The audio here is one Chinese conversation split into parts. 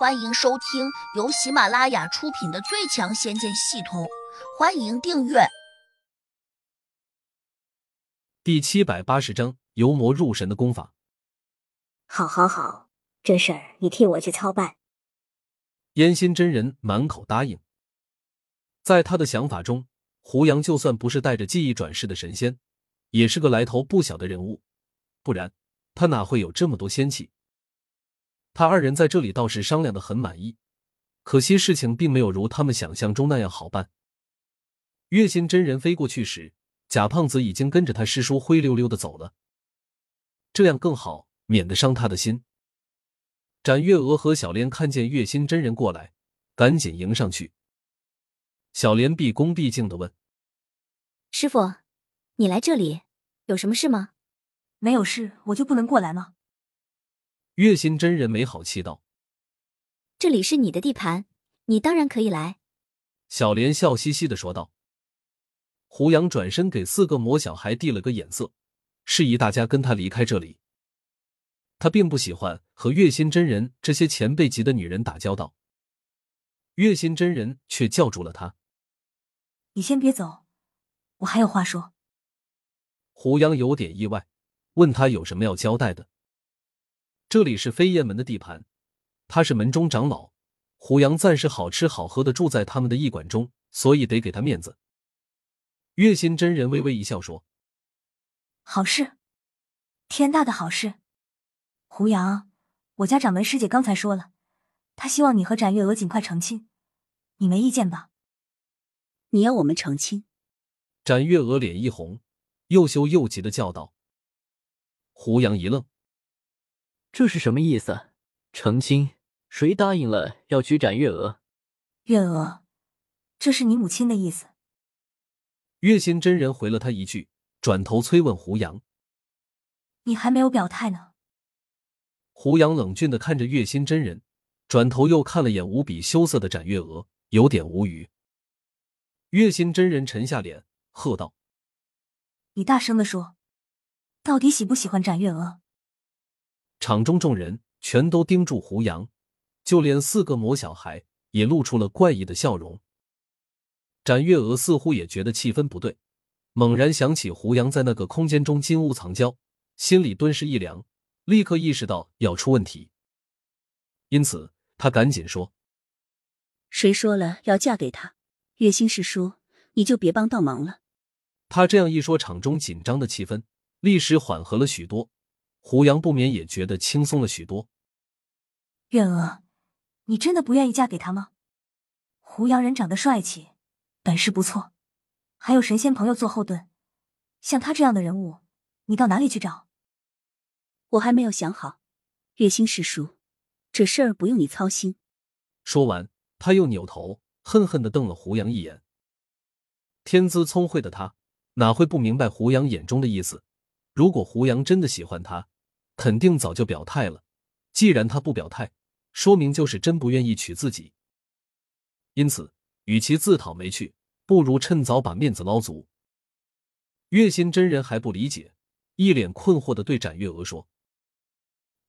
欢迎收听由喜马拉雅出品的《最强仙剑系统》，欢迎订阅。第七百八十章由魔入神的功法。好，好，好，这事儿你替我去操办。烟心真人满口答应。在他的想法中，胡杨就算不是带着记忆转世的神仙，也是个来头不小的人物，不然他哪会有这么多仙气？他二人在这里倒是商量的很满意，可惜事情并没有如他们想象中那样好办。月心真人飞过去时，贾胖子已经跟着他师叔灰溜溜的走了。这样更好，免得伤他的心。展月娥和小莲看见月心真人过来，赶紧迎上去。小莲毕恭毕敬的问：“师傅，你来这里有什么事吗？没有事，我就不能过来吗？”月心真人没好气道：“这里是你的地盘，你当然可以来。”小莲笑嘻嘻的说道。胡杨转身给四个魔小孩递了个眼色，示意大家跟他离开这里。他并不喜欢和月心真人这些前辈级的女人打交道。月心真人却叫住了他：“你先别走，我还有话说。”胡杨有点意外，问他有什么要交代的。这里是飞燕门的地盘，他是门中长老。胡杨暂时好吃好喝的住在他们的驿馆中，所以得给他面子。月心真人微微一笑说：“好事，天大的好事！胡杨，我家掌门师姐刚才说了，她希望你和展月娥尽快成亲，你没意见吧？你要我们成亲？”展月娥脸一红，又羞又急的叫道。胡杨一愣。这是什么意思？成亲？谁答应了要娶展月娥？月娥，这是你母亲的意思。月心真人回了他一句，转头催问胡杨：“你还没有表态呢。”胡杨冷峻的看着月心真人，转头又看了眼无比羞涩的展月娥，有点无语。月心真人沉下脸，喝道：“你大声的说，到底喜不喜欢展月娥？”场中众人全都盯住胡杨，就连四个魔小孩也露出了怪异的笑容。展月娥似乎也觉得气氛不对，猛然想起胡杨在那个空间中金屋藏娇，心里顿时一凉，立刻意识到要出问题，因此他赶紧说：“谁说了要嫁给他？月心是叔，你就别帮倒忙了。”他这样一说，场中紧张的气氛立时缓和了许多。胡杨不免也觉得轻松了许多。月娥，你真的不愿意嫁给他吗？胡杨人长得帅气，本事不错，还有神仙朋友做后盾，像他这样的人物，你到哪里去找？我还没有想好，月星师叔，这事儿不用你操心。说完，他又扭头恨恨的瞪了胡杨一眼。天资聪慧的他，哪会不明白胡杨眼中的意思？如果胡杨真的喜欢他，肯定早就表态了。既然他不表态，说明就是真不愿意娶自己。因此，与其自讨没趣，不如趁早把面子捞足。月心真人还不理解，一脸困惑的对展月娥说：“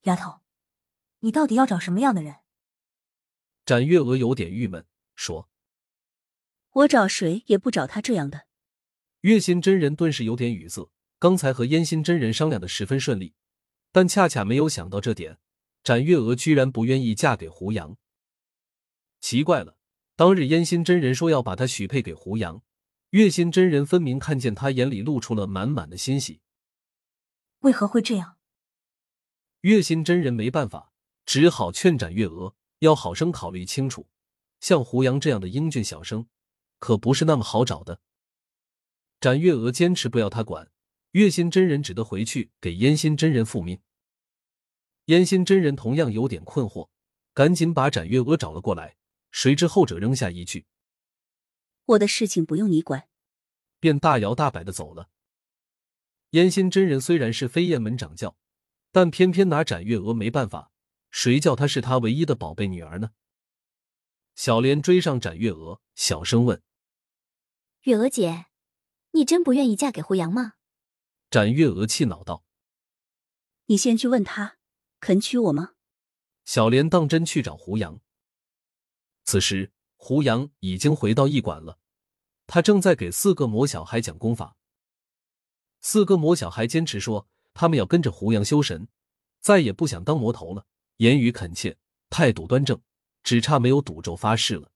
丫头，你到底要找什么样的人？”展月娥有点郁闷，说：“我找谁也不找他这样的。”月心真人顿时有点语塞。刚才和燕心真人商量的十分顺利，但恰恰没有想到这点，展月娥居然不愿意嫁给胡杨。奇怪了，当日燕心真人说要把她许配给胡杨，月心真人分明看见他眼里露出了满满的欣喜。为何会这样？月心真人没办法，只好劝展月娥要好生考虑清楚，像胡杨这样的英俊小生，可不是那么好找的。展月娥坚持不要他管。月心真人只得回去给烟心真人复命。烟心真人同样有点困惑，赶紧把展月娥找了过来。谁知后者扔下一句：“我的事情不用你管。”便大摇大摆的走了。烟心真人虽然是飞燕门掌教，但偏偏拿展月娥没办法。谁叫她是他唯一的宝贝女儿呢？小莲追上展月娥，小声问：“月娥姐，你真不愿意嫁给胡杨吗？”展月娥气恼道：“你先去问他，肯娶我吗？”小莲当真去找胡杨。此时，胡杨已经回到驿馆了，他正在给四个魔小孩讲功法。四个魔小孩坚持说，他们要跟着胡杨修神，再也不想当魔头了，言语恳切，态度端正，只差没有赌咒发誓了。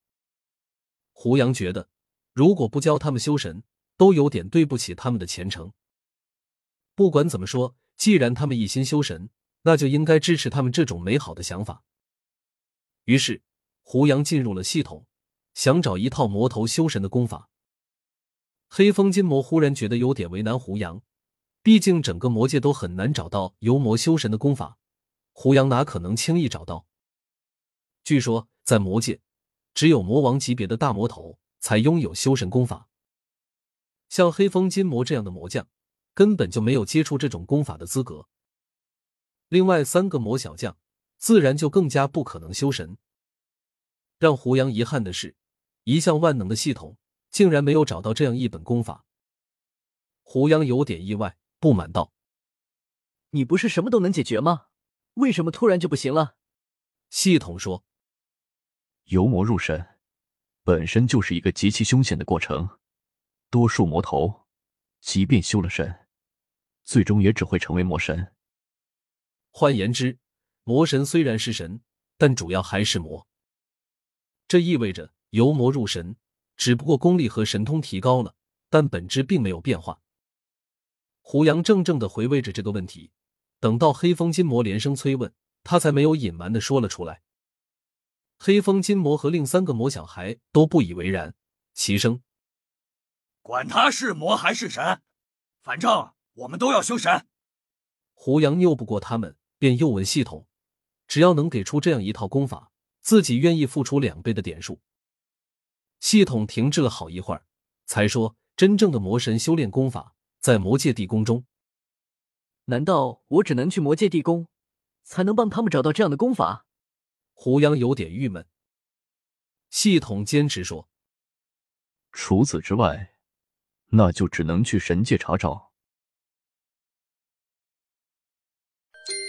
胡杨觉得，如果不教他们修神，都有点对不起他们的虔诚。不管怎么说，既然他们一心修神，那就应该支持他们这种美好的想法。于是，胡杨进入了系统，想找一套魔头修神的功法。黑风金魔忽然觉得有点为难胡杨，毕竟整个魔界都很难找到游魔修神的功法，胡杨哪可能轻易找到？据说在魔界，只有魔王级别的大魔头才拥有修神功法，像黑风金魔这样的魔将，根本就没有接触这种功法的资格。另外三个魔小将，自然就更加不可能修神。让胡杨遗憾的是，一向万能的系统。竟然没有找到这样一本功法，胡杨有点意外，不满道：“你不是什么都能解决吗？为什么突然就不行了？”系统说：“由魔入神，本身就是一个极其凶险的过程。多数魔头，即便修了神，最终也只会成为魔神。换言之，魔神虽然是神，但主要还是魔。这意味着由魔入神。”只不过功力和神通提高了，但本质并没有变化。胡杨怔怔的回味着这个问题，等到黑风金魔连声催问，他才没有隐瞒的说了出来。黑风金魔和另三个魔小孩都不以为然，齐声：“管他是魔还是神，反正我们都要修神。”胡杨拗不过他们，便又问系统：“只要能给出这样一套功法，自己愿意付出两倍的点数。”系统停滞了好一会儿，才说：“真正的魔神修炼功法在魔界地宫中。难道我只能去魔界地宫，才能帮他们找到这样的功法？”胡杨有点郁闷。系统坚持说：“除此之外，那就只能去神界查找。”